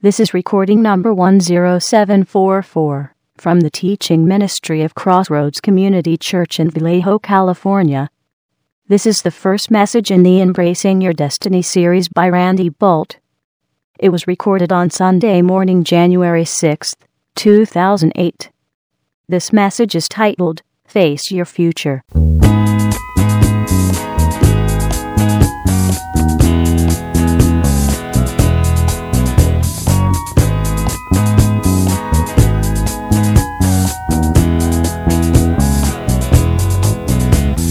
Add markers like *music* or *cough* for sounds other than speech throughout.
This is recording number 10744 from the teaching ministry of Crossroads Community Church in Vallejo, California. This is the first message in the Embracing Your Destiny series by Randy Boldt. It was recorded on Sunday morning, January 6th, 2008. This message is titled Face Your Future.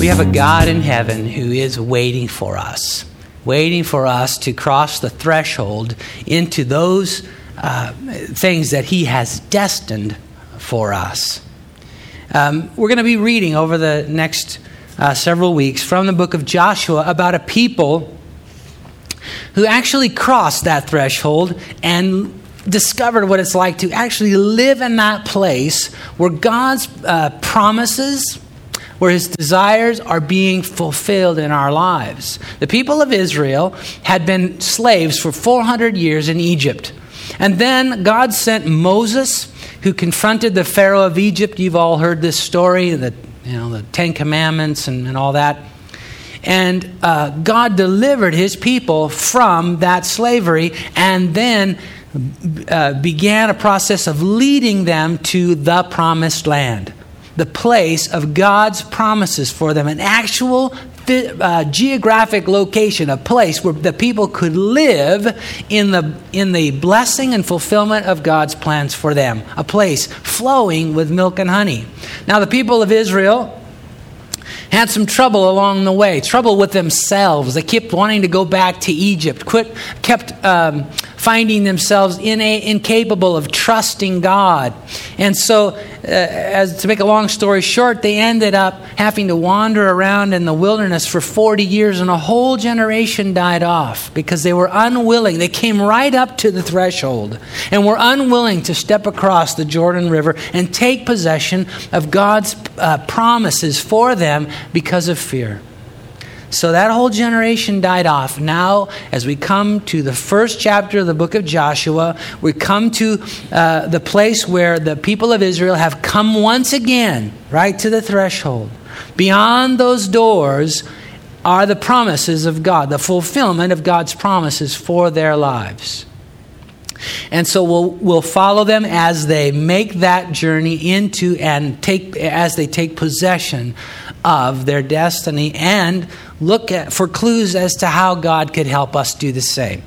We have a God in heaven who is waiting for us, waiting for us to cross the threshold into those uh, things that He has destined for us. Um, we're going to be reading over the next uh, several weeks from the book of Joshua about a people who actually crossed that threshold and discovered what it's like to actually live in that place where God's uh, promises, where his desires are being fulfilled in our lives. The people of Israel had been slaves for 400 years in Egypt. And then God sent Moses, who confronted the Pharaoh of Egypt. You've all heard this story, the, you know, the Ten Commandments and, and all that. And uh, God delivered his people from that slavery and then uh, began a process of leading them to the promised land the place of God's promises for them, an actual uh, geographic location, a place where the people could live in the, in the blessing and fulfillment of God's plans for them, a place flowing with milk and honey. Now, the people of Israel had some trouble along the way, trouble with themselves. They kept wanting to go back to Egypt, quit, kept um, finding themselves in a, incapable of trusting God. And so, uh, as to make a long story short, they ended up having to wander around in the wilderness for 40 years, and a whole generation died off because they were unwilling. They came right up to the threshold and were unwilling to step across the Jordan River and take possession of God's uh, promises for them because of fear. So that whole generation died off. Now, as we come to the first chapter of the book of Joshua, we come to uh, the place where the people of Israel have come once again, right to the threshold. Beyond those doors are the promises of God, the fulfillment of God's promises for their lives. And so we'll, we'll follow them as they make that journey into and take, as they take possession of their destiny and look at, for clues as to how God could help us do the same.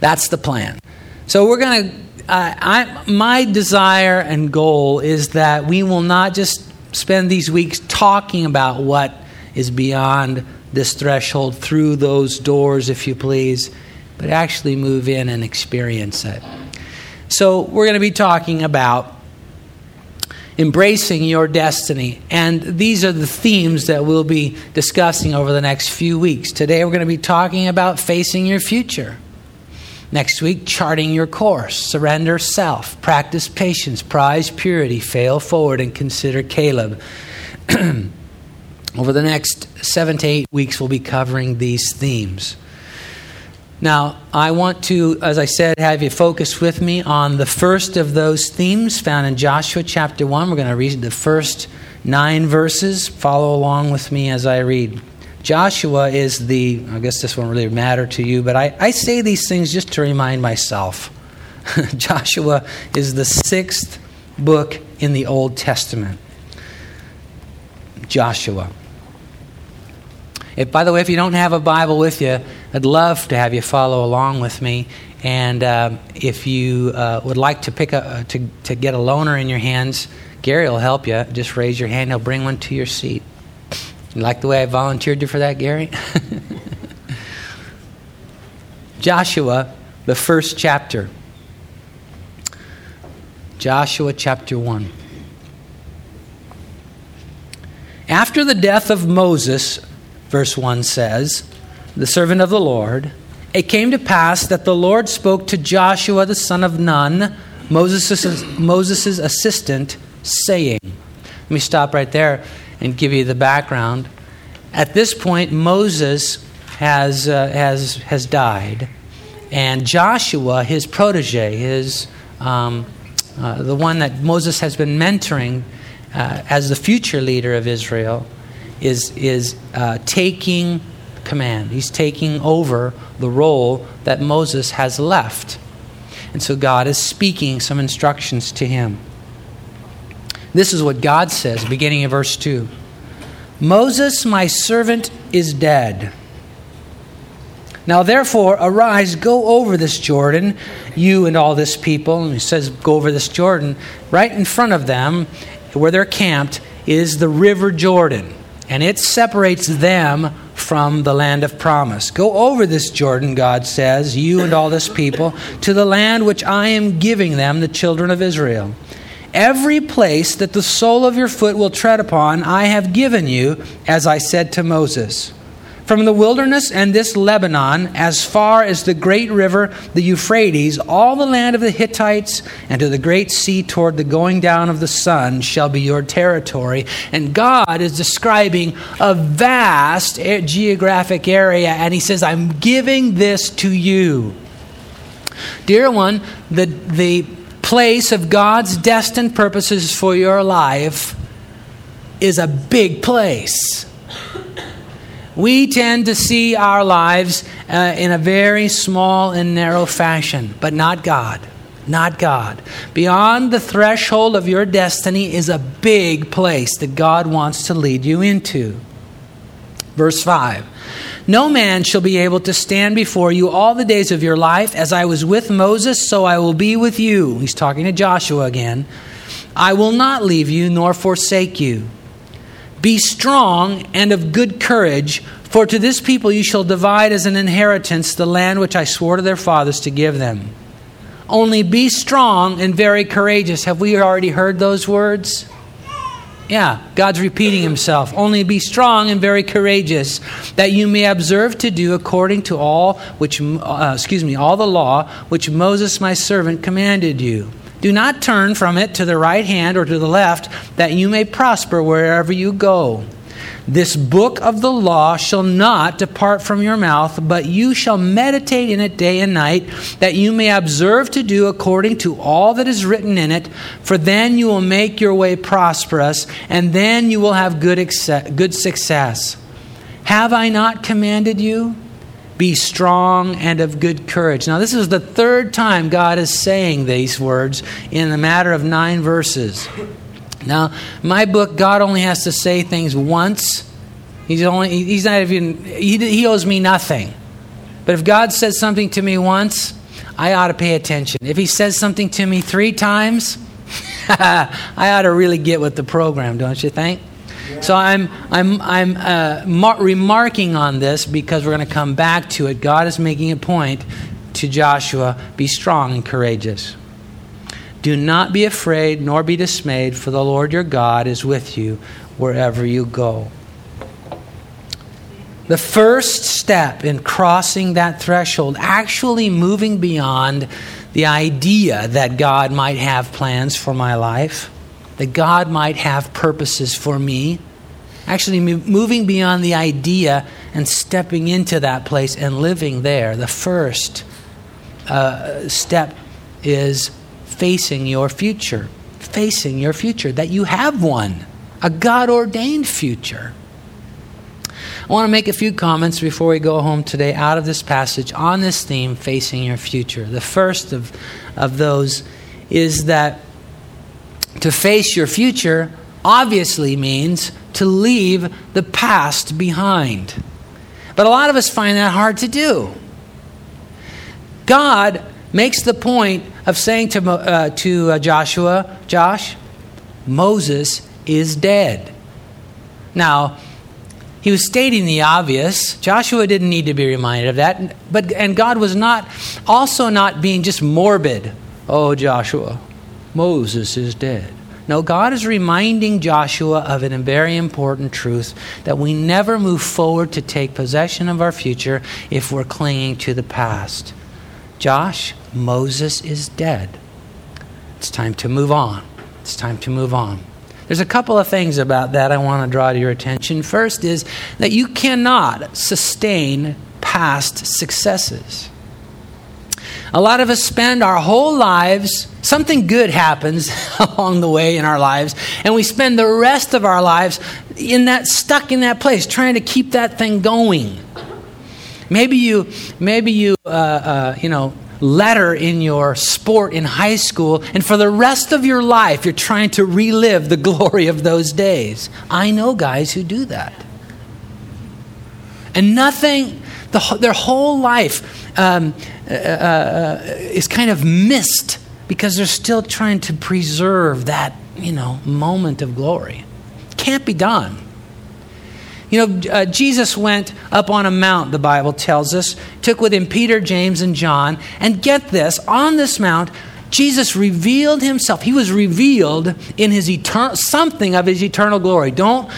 That's the plan. So we're going to. Uh, I, my desire and goal is that we will not just spend these weeks talking about what is beyond this threshold through those doors, if you please, but actually move in and experience it. So, we're going to be talking about embracing your destiny. And these are the themes that we'll be discussing over the next few weeks. Today, we're going to be talking about facing your future. Next week, charting your course, surrender self, practice patience, prize purity, fail forward, and consider Caleb. *clears throat* over the next seven to eight weeks, we'll be covering these themes. Now, I want to, as I said, have you focus with me on the first of those themes found in Joshua chapter 1. We're going to read the first nine verses. Follow along with me as I read. Joshua is the, I guess this won't really matter to you, but I, I say these things just to remind myself. *laughs* Joshua is the sixth book in the Old Testament. Joshua. If, by the way, if you don't have a Bible with you, I'd love to have you follow along with me. And uh, if you uh, would like to pick a, uh, to, to get a loaner in your hands, Gary will help you. Just raise your hand, he'll bring one to your seat. You like the way I volunteered you for that, Gary? *laughs* Joshua, the first chapter. Joshua chapter 1. After the death of Moses, verse 1 says, the servant of the Lord, it came to pass that the Lord spoke to Joshua the son of Nun, Moses' Moses's assistant, saying, Let me stop right there and give you the background. At this point, Moses has, uh, has, has died, and Joshua, his protege, his, um, uh, the one that Moses has been mentoring uh, as the future leader of Israel, is, is uh, taking command. He's taking over the role that Moses has left. And so God is speaking some instructions to him. This is what God says, beginning in verse 2 Moses, my servant, is dead. Now, therefore, arise, go over this Jordan, you and all this people. And he says, Go over this Jordan. Right in front of them, where they're camped, is the river Jordan, and it separates them from the land of promise. Go over this Jordan, God says, you and all this people, to the land which I am giving them, the children of Israel. Every place that the sole of your foot will tread upon, I have given you, as I said to Moses. From the wilderness and this Lebanon, as far as the great river, the Euphrates, all the land of the Hittites, and to the great sea toward the going down of the sun shall be your territory. And God is describing a vast geographic area, and He says, I'm giving this to you. Dear one, the, the place of God's destined purposes for your life is a big place we tend to see our lives uh, in a very small and narrow fashion, but not God. Not God. Beyond the threshold of your destiny is a big place that God wants to lead you into. Verse 5 No man shall be able to stand before you all the days of your life. As I was with Moses, so I will be with you. He's talking to Joshua again. I will not leave you nor forsake you. Be strong and of good courage, for to this people you shall divide as an inheritance the land which I swore to their fathers to give them. Only be strong and very courageous. Have we already heard those words? Yeah, God's repeating himself. Only be strong and very courageous, that you may observe to do according to all which, uh, excuse me, all the law which Moses my servant commanded you. Do not turn from it to the right hand or to the left, that you may prosper wherever you go. This book of the law shall not depart from your mouth, but you shall meditate in it day and night, that you may observe to do according to all that is written in it, for then you will make your way prosperous, and then you will have good, good success. Have I not commanded you? Be strong and of good courage. Now, this is the third time God is saying these words in a matter of nine verses. Now, my book, God only has to say things once. He's only he's not even he, he owes me nothing. But if God says something to me once, I ought to pay attention. If he says something to me 3 times, *laughs* I ought to really get with the program, don't you think? So I'm, I'm, I'm uh, mar- remarking on this because we're going to come back to it. God is making a point to Joshua be strong and courageous. Do not be afraid nor be dismayed, for the Lord your God is with you wherever you go. The first step in crossing that threshold, actually moving beyond the idea that God might have plans for my life, that God might have purposes for me, actually moving beyond the idea and stepping into that place and living there. The first uh, step is facing your future, facing your future, that you have one, a God ordained future. I want to make a few comments before we go home today out of this passage on this theme, facing your future. The first of, of those is that to face your future obviously means to leave the past behind. But a lot of us find that hard to do. God makes the point of saying to, uh, to uh, Joshua, Josh, Moses is dead. Now, he was stating the obvious. Joshua didn't need to be reminded of that. But, and God was not also not being just morbid. Oh, Joshua, Moses is dead. No, God is reminding Joshua of a very important truth that we never move forward to take possession of our future if we're clinging to the past. Josh, Moses is dead. It's time to move on. It's time to move on. There's a couple of things about that I want to draw to your attention. First is that you cannot sustain past successes. A lot of us spend our whole lives, something good happens *laughs* along the way in our lives, and we spend the rest of our lives in that stuck in that place, trying to keep that thing going. Maybe you, maybe you, uh, uh, you know, letter in your sport in high school, and for the rest of your life, you're trying to relive the *laughs* glory of those days. I know guys who do that. And nothing, the, their whole life um, uh, uh, is kind of missed because they're still trying to preserve that, you know, moment of glory. Can't be done. You know, uh, Jesus went up on a mount, the Bible tells us, took with him Peter, James, and John. And get this on this mount, Jesus revealed himself. He was revealed in his eternal, something of his eternal glory. Don't,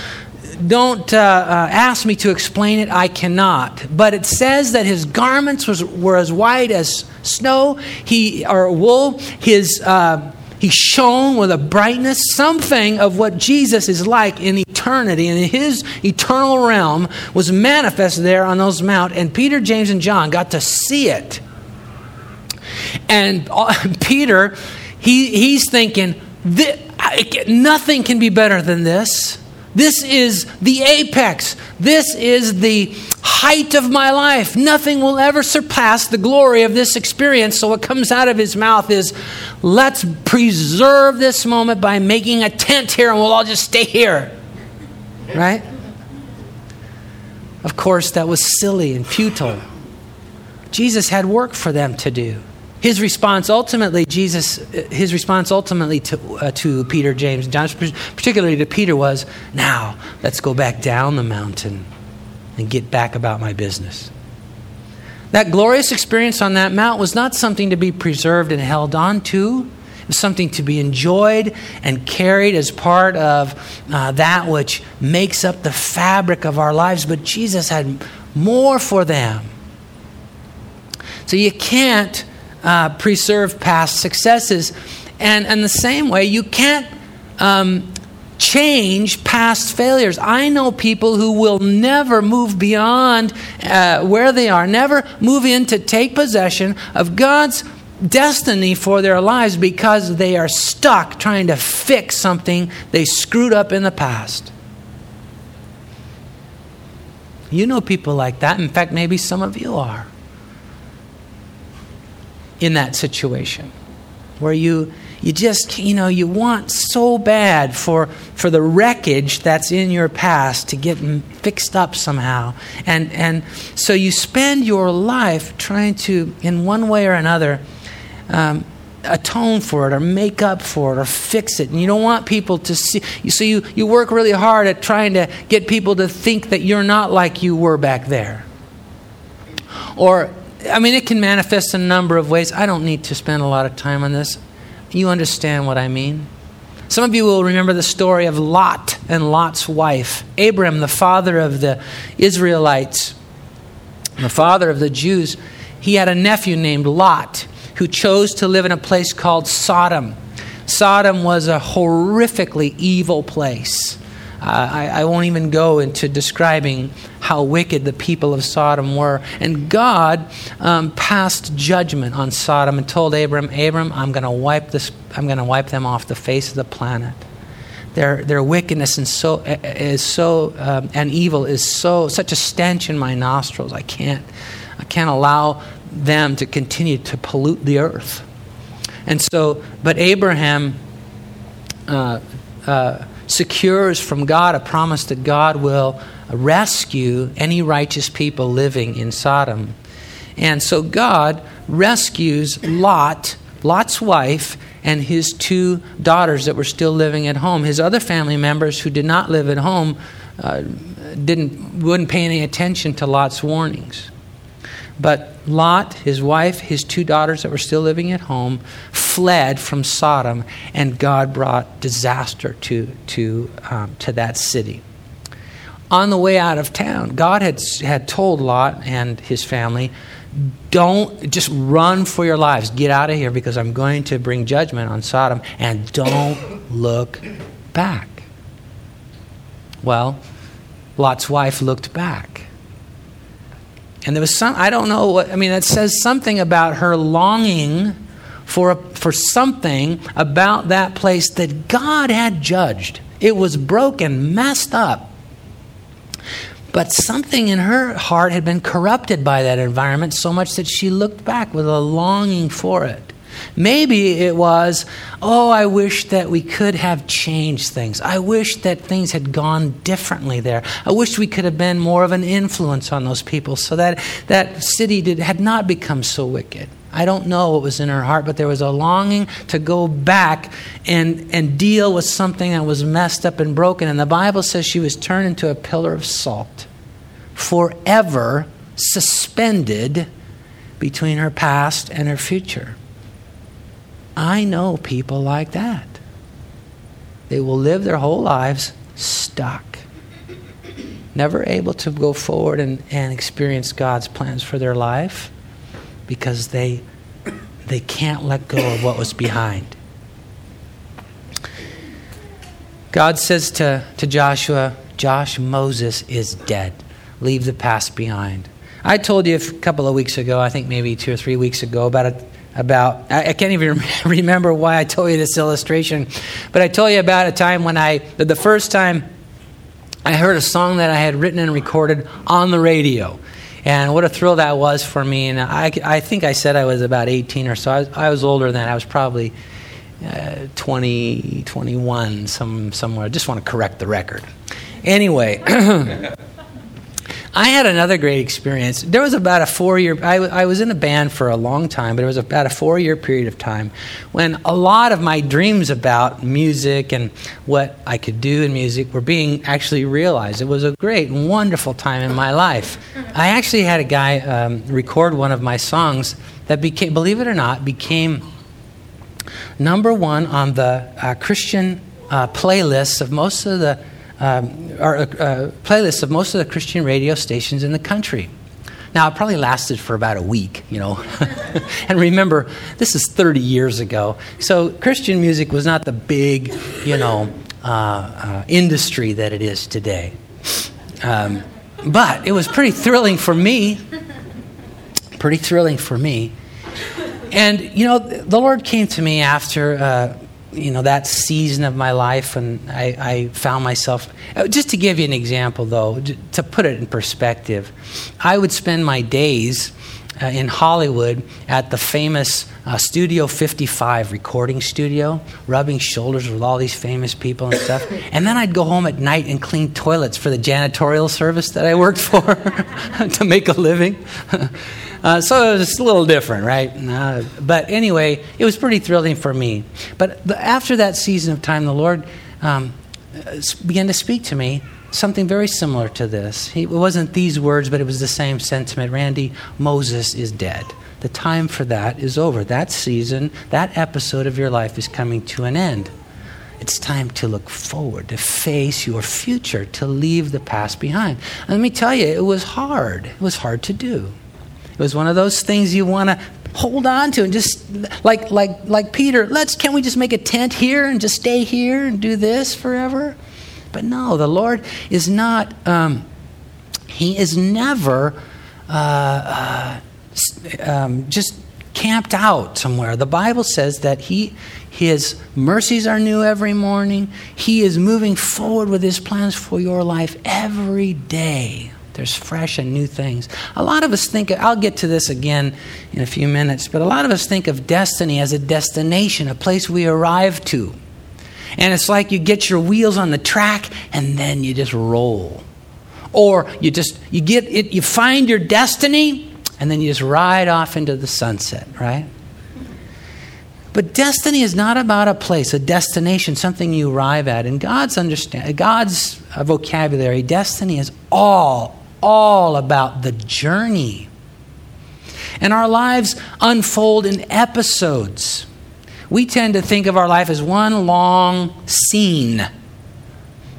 don't uh, uh, ask me to explain it, I cannot. But it says that his garments was, were as white as snow, he, or wool. His. Uh, he shone with a brightness, something of what Jesus is like in eternity, and his eternal realm was manifest there on those mount. And Peter, James, and John got to see it. And *laughs* Peter, he, he's thinking, nothing can be better than this. This is the apex. This is the height of my life. Nothing will ever surpass the glory of this experience. So, what comes out of his mouth is, let's preserve this moment by making a tent here and we'll all just stay here. Right? Of course, that was silly and futile. Jesus had work for them to do. His response ultimately, Jesus, his response ultimately to, uh, to Peter, James, and John, particularly to Peter, was, Now, let's go back down the mountain and get back about my business. That glorious experience on that mount was not something to be preserved and held on to. It was something to be enjoyed and carried as part of uh, that which makes up the fabric of our lives. But Jesus had more for them. So you can't uh, preserve past successes. And in the same way, you can't um, change past failures. I know people who will never move beyond uh, where they are, never move in to take possession of God's destiny for their lives because they are stuck trying to fix something they screwed up in the past. You know people like that. In fact, maybe some of you are in that situation where you you just you know you want so bad for for the wreckage that's in your past to get fixed up somehow. And and so you spend your life trying to in one way or another um, atone for it or make up for it or fix it. And you don't want people to see so you you work really hard at trying to get people to think that you're not like you were back there. Or I mean, it can manifest in a number of ways. I don't need to spend a lot of time on this. You understand what I mean? Some of you will remember the story of Lot and Lot's wife. Abram, the father of the Israelites, the father of the Jews, he had a nephew named Lot who chose to live in a place called Sodom. Sodom was a horrifically evil place. I, I, won't even go into describing how wicked the people of Sodom were. And God um, passed judgment on Sodom and told Abram, Abram, I'm going to wipe this. I'm going to wipe them off the face of the planet. Their, their wickedness and so is so um, and evil is so such a stench in my nostrils. I can't I can't allow them to continue to pollute the earth. And so, but Abraham. Uh, uh, secures from God a promise that God will rescue any righteous people living in Sodom. And so God rescues Lot, Lot's wife, and his two daughters that were still living at home. His other family members who did not live at home uh, didn't, wouldn't pay any attention to Lot's warnings. But Lot, his wife, his two daughters that were still living at home, fled from Sodom, and God brought disaster to, to, um, to that city. On the way out of town, God had, had told Lot and his family, don't just run for your lives. Get out of here because I'm going to bring judgment on Sodom, and don't look back. Well, Lot's wife looked back And there was some, I don't know what, I mean, it says something about her longing for, a, for something about that place that God had judged. It was broken, messed up. But something in her heart had been corrupted by that environment so much that she looked back with a longing for it. Maybe it was, oh, I wish that we could have changed things. I wish that things had gone differently there. I wish we could have been more of an influence on those people so that that city did, had not become so wicked. I don't know what was in her heart, but there was a longing to go back and, and deal with something that was messed up and broken. And the Bible says she was turned into a pillar of salt, forever suspended between her past and her future. I know people like that. They will live their whole lives stuck, never able to go forward and, and experience God's plans for their life because they, they can't let go of what was behind. God says to, to Joshua, Josh, Moses is dead. Leave the past behind. I told you a couple of weeks ago, I think maybe two or three weeks ago, about a about I, can't even *laughs* remember why I told you this illustration, but I told you about a time when I the first time I heard a song that I had written and recorded on the radio. And what a thrill that was for me. And I, I think I said I was about 18 or so. I was, I was older than that. I was probably uh, 20, 21, some, somewhere. I just want to correct the record. Anyway, *clears throat* I had another great experience. There was about a four year, I, I, was in a band for a long time, but it was about a four year period of time when a lot of my dreams about music and what I could do in music were being actually realized. It was a great wonderful time in my life. I actually had a guy um, record one of my songs that became, believe it or not, became number one on the uh, Christian uh, playlists of most of the um, or, uh, playlists of most of the Christian radio stations in the country. Now, it probably lasted for about a week, you know. *laughs* and remember, this is 30 years ago. So, Christian music was not the big, you know, uh, uh, industry that it is today. Um, but it was pretty thrilling for me. Pretty thrilling for me. And, you know, the Lord came to me after uh, you know that season of my life and I, I, found myself uh, just to give you an example though to put it in perspective i would spend my days uh, in hollywood at the famous uh, studio 55 recording studio rubbing shoulders with all these famous people and stuff. *laughs* And then i'd go home at night and clean toilets for the janitorial service that i worked for *laughs* to make a living *laughs* uh, so it was a little different, right? Uh, but anyway, it was pretty thrilling for me. But the, after that season of time, the Lord um, began to speak to me something very similar to this. He, it wasn't these words, but it was the same sentiment. Randy, Moses is dead. The time for that is over. That season, that episode of your life is coming to an end. It's time to look forward, to face your future, to leave the past behind. And let me tell you, it was hard. It was hard to do. It was one of those things you want to hold on to and just like like like Peter, let's can we just make a tent here and just stay here and do this forever? But no, the Lord is not. Um, he is never uh, uh, um, just camped out somewhere. The Bible says that he his mercies are new every morning. He is moving forward with his plans for your life every day. There's fresh and new things. A lot of us think, I'll get to this again in a few minutes, but a lot of us think of destiny as a destination, a place we arrive to. And it's like you get your wheels on the track and then you just roll. Or you just, you get it, you find your destiny and then you just ride off into the sunset, right? But destiny is not about a place, a destination, something you arrive at. In God's understand, God's vocabulary, destiny is all all about the journey. And our lives unfold in episodes. We tend to think of our life as one long scene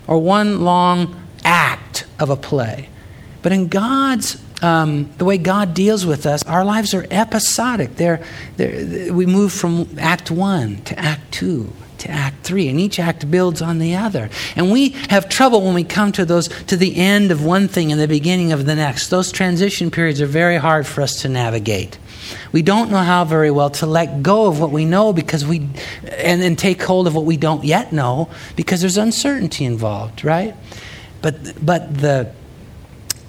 or one long act of a play. But in God's um, the way God deals with us, our lives are episodic. They're, they're, we move from Act One to Act Two, to Act 3, and each act builds on the other. And we have trouble when we come to those to the end of one thing and the beginning of the next. Those transition periods are very hard for us to navigate. We don't know how very well to let go of what we know because we and then take hold of what we don't yet know because there's uncertainty involved, right? But but the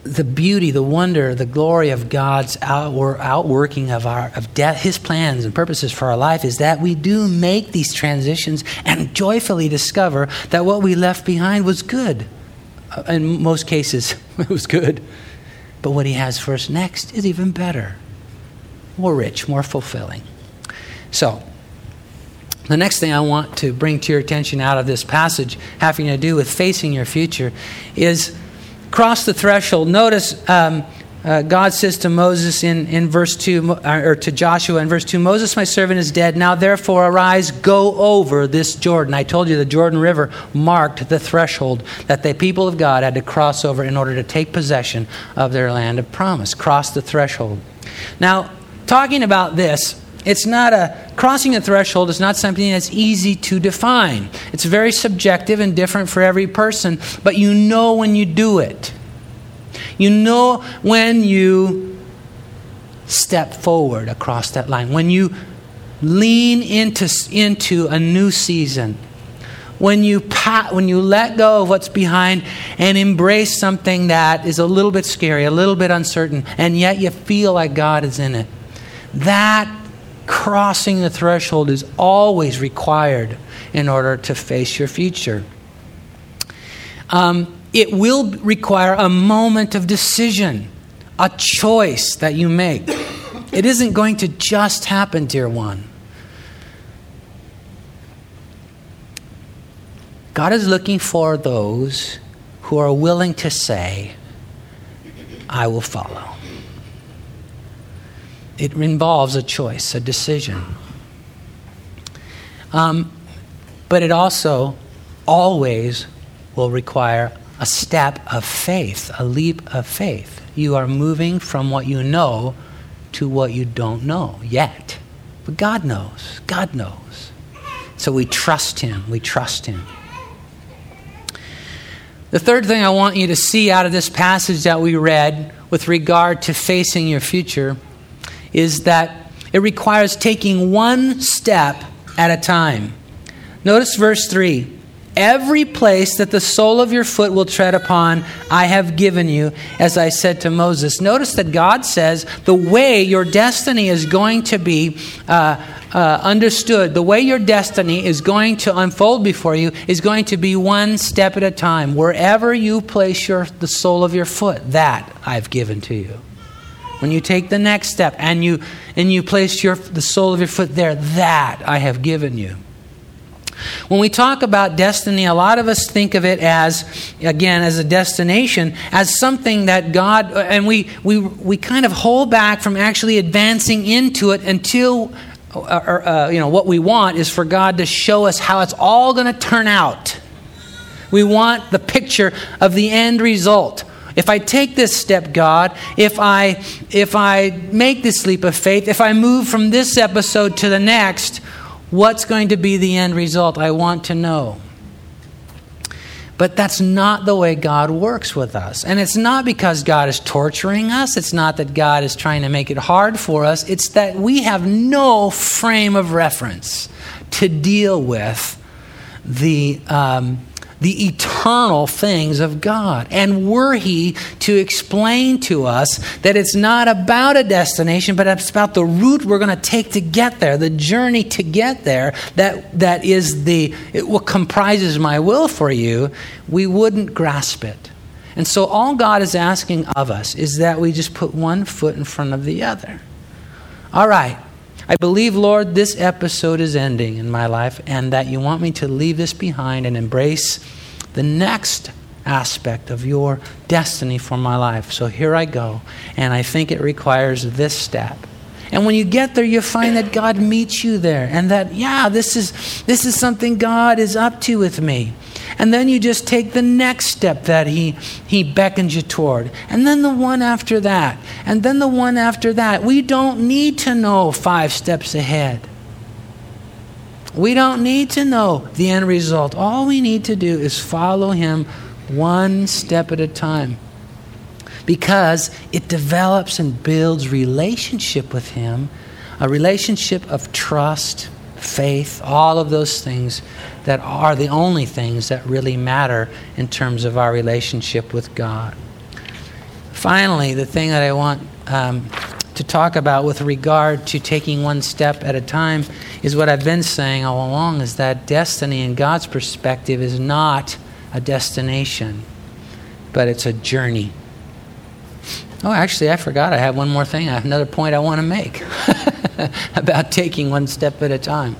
the beauty, the wonder, the glory of God's outworking of our of death, His plans and purposes for our life is that we do make these transitions and joyfully discover that what we left behind was good. Uh, in most cases, *laughs* it was good. But what He has for us next is even better, more rich, more fulfilling. So, the next thing I want to bring to your attention out of this passage, having to do with facing your future, is cross the threshold. Notice um, uh, God says to Moses in, in verse 2, uh, or to Joshua in verse 2, Moses, my servant, is dead. Now therefore arise, go over this Jordan. I told you the Jordan River marked the threshold that the people of God had to cross over in order to take possession of their land of promise. Cross the threshold. Now, talking about this, it's not a crossing a threshold is not something that's easy to define. It's very subjective and different for every person, but you know when you do it. You know when you step forward across that line, when you lean into, into a new season, when you, pat, when you let go of what's behind and embrace something that is a little bit scary, a little bit uncertain, and yet you feel like God is in it. That crossing the threshold is always required in order to face your future. Um, it will require a moment of decision, a choice that you make. It isn't going to just happen, dear one. God is looking for those who are willing to say, I will follow it involves a choice, a decision. Um, but it also always will require a step of faith, a leap of faith. You are moving from what you know to what you don't know yet. But God knows. God knows. So we trust Him. We trust Him. The third thing I want you to see out of this passage that we read with regard to facing your future is that it requires taking one step at a time. Notice verse 3 Every place that the sole of your foot will tread upon, I have given you, as I said to Moses. Notice that God says the way your destiny is going to be uh, uh, understood, the way your destiny is going to unfold before you, is going to be one step at a time. Wherever you place your, the sole of your foot, that I've given to you. When you take the next step and you and you place your the sole of your foot there, that I have given you. When we talk about destiny, a lot of us think of it as, again, as a destination, as something that God, and we, we, we kind of hold back from actually advancing into it until, uh, uh, you know, what we want is for God to show us how it's all going to turn out. We want the picture of the end result. If I take this step, God, if I if I make this leap of faith, if I move from this episode to the next, what's going to be the end result? I want to know. But that's not the way God works with us. And it's not because God is torturing us. It's not that God is trying to make it hard for us. It's that we have no frame of reference to deal with the, um, the eternal things of God. And were He to explain to us that it's not about a destination, but it's about the route we're going to take to get there, the journey to get there, that, that is the, it, what comprises my will for you, we wouldn't grasp it. And so all God is asking of us is that we just put one foot in front of the other. All right. I believe, Lord, this episode is ending in my life and that you want me to leave this behind and embrace the next aspect of your destiny for my life. So here I go. And I think it requires this step. And when you get there, you find that God meets you there and that, yeah, this is, this is something God is up to with me. And then you just take the next step that he, he beckons you toward. And then the one after that. And then the one after that. We don't need to know five steps ahead. We don't need to know the end result. All we need to do is follow Him one step at a time because it develops and builds relationship with Him, a relationship of trust, faith, all of those things that are the only things that really matter in terms of our relationship with God. Finally, the thing that I want um, to talk about with regard to taking one step at a time is what I've been saying all along is that destiny in God's perspective is not a destination, but it's a journey. Oh, actually, I forgot. I have one more thing. I have another point I want to make *laughs* about taking one step at a time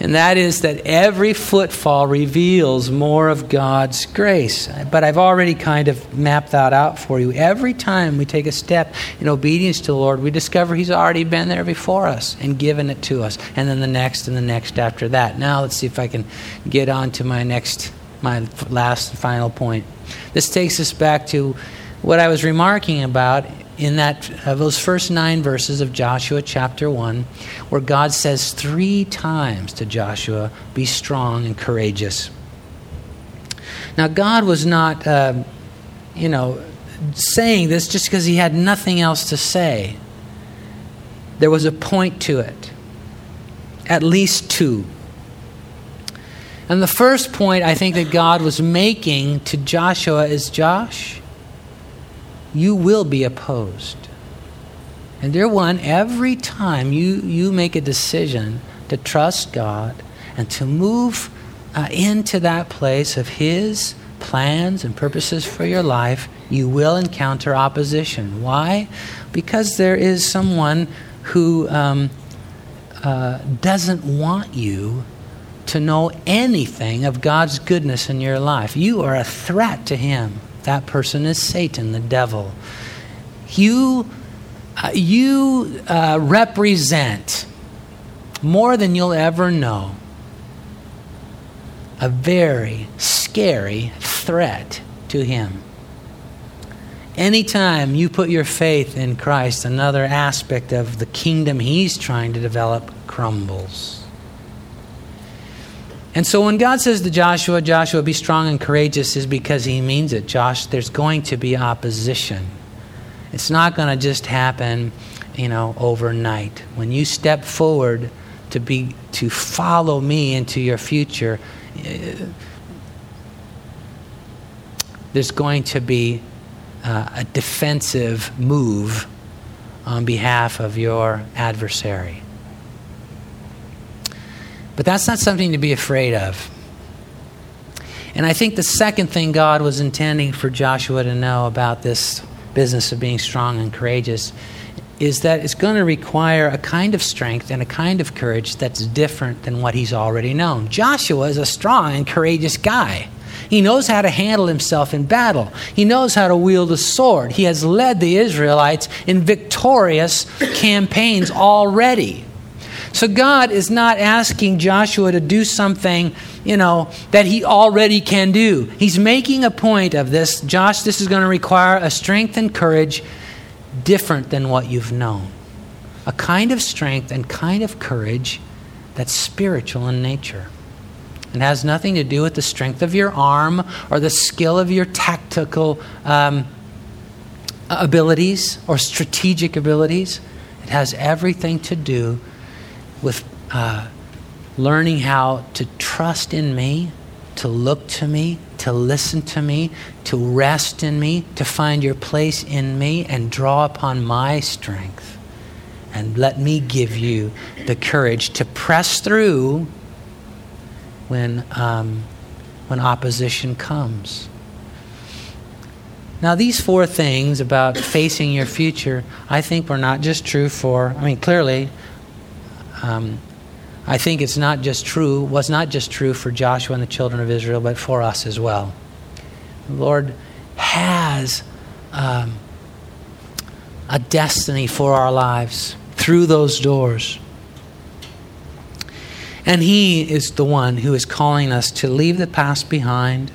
and that is that every footfall reveals more of God's grace. But I've already kind of mapped that out for you. Every time we take a step in obedience to the Lord, we discover He's already been there before us and given it to us, and then the next and the next after that. Now let's see if I can get on to my next, my last and final point. This takes us back to what I was remarking about in that uh, those first nine verses of Joshua chapter 1 where God says three times to Joshua be strong and courageous. Now God was not uh, you know saying this just because he had nothing else to say. There was a point to it at least two. And the first point I think that God was making to Joshua is Josh you will be opposed. And dear one, every time you, you make a decision to trust God and to move uh, into that place of His plans and purposes for your life, you will encounter opposition. Why? Because there is someone who um, uh, doesn't want you to know anything of God's goodness in your life. You are a threat to Him. That person is Satan, the devil. You, uh, you uh, represent more than you'll ever know a very scary threat to him. Anytime you put your faith in Christ, another aspect of the kingdom he's trying to develop crumbles. And so when God says to Joshua, Joshua, be strong and courageous, is because he means it. Josh, there's going to be opposition. It's not going to just happen, you know, overnight. When you step forward to be to follow me into your future, uh, there's going to be uh, a defensive move on behalf of your adversary. But that's not something to be afraid of. And I think the second thing God was intending for Joshua to know about this business of being strong and courageous is that it's going to require a kind of strength and a kind of courage that's different than what he's already known. Joshua is a strong and courageous guy. He knows how to handle himself in battle. He knows how to wield a sword. He has led the Israelites in victorious campaigns already. So God is not asking Joshua to do something, you know, that he already can do. He's making a point of this. Josh, this is going to require a strength and courage different than what you've known. A kind of strength and kind of courage that's spiritual in nature. It has nothing to do with the strength of your arm or the skill of your tactical um, abilities or strategic abilities. It has everything to do with uh, learning how to trust in me, to look to me, to listen to me, to rest in me, to find your place in me, and draw upon my strength. And let me give you the courage to press through when, um, when opposition comes. Now, these four things about facing your future, I think were not just true for, I mean, clearly, um, I think it's not just true, was not just true for Joshua and the children of Israel, but for us as well. The Lord has um, a destiny for our lives through those doors. And He is the one who is calling us to leave the past behind,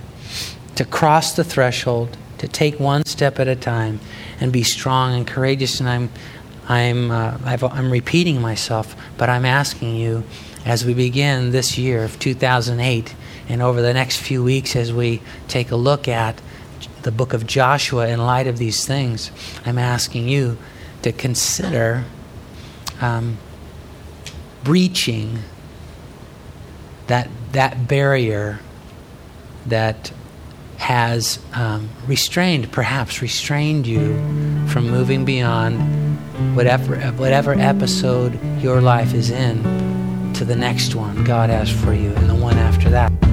to cross the threshold, to take one step at a time, and be strong and courageous. And I'm I'm, uh, I'm repeating myself, but I'm asking you as we begin this year of 2008 and over the next few weeks as we take a look at the book of Joshua in light of these things, I'm asking you to consider um, breaching that, that barrier that has um, restrained, perhaps restrained you from moving beyond whatever, whatever episode your life is in to the next one God has for you and the one after that.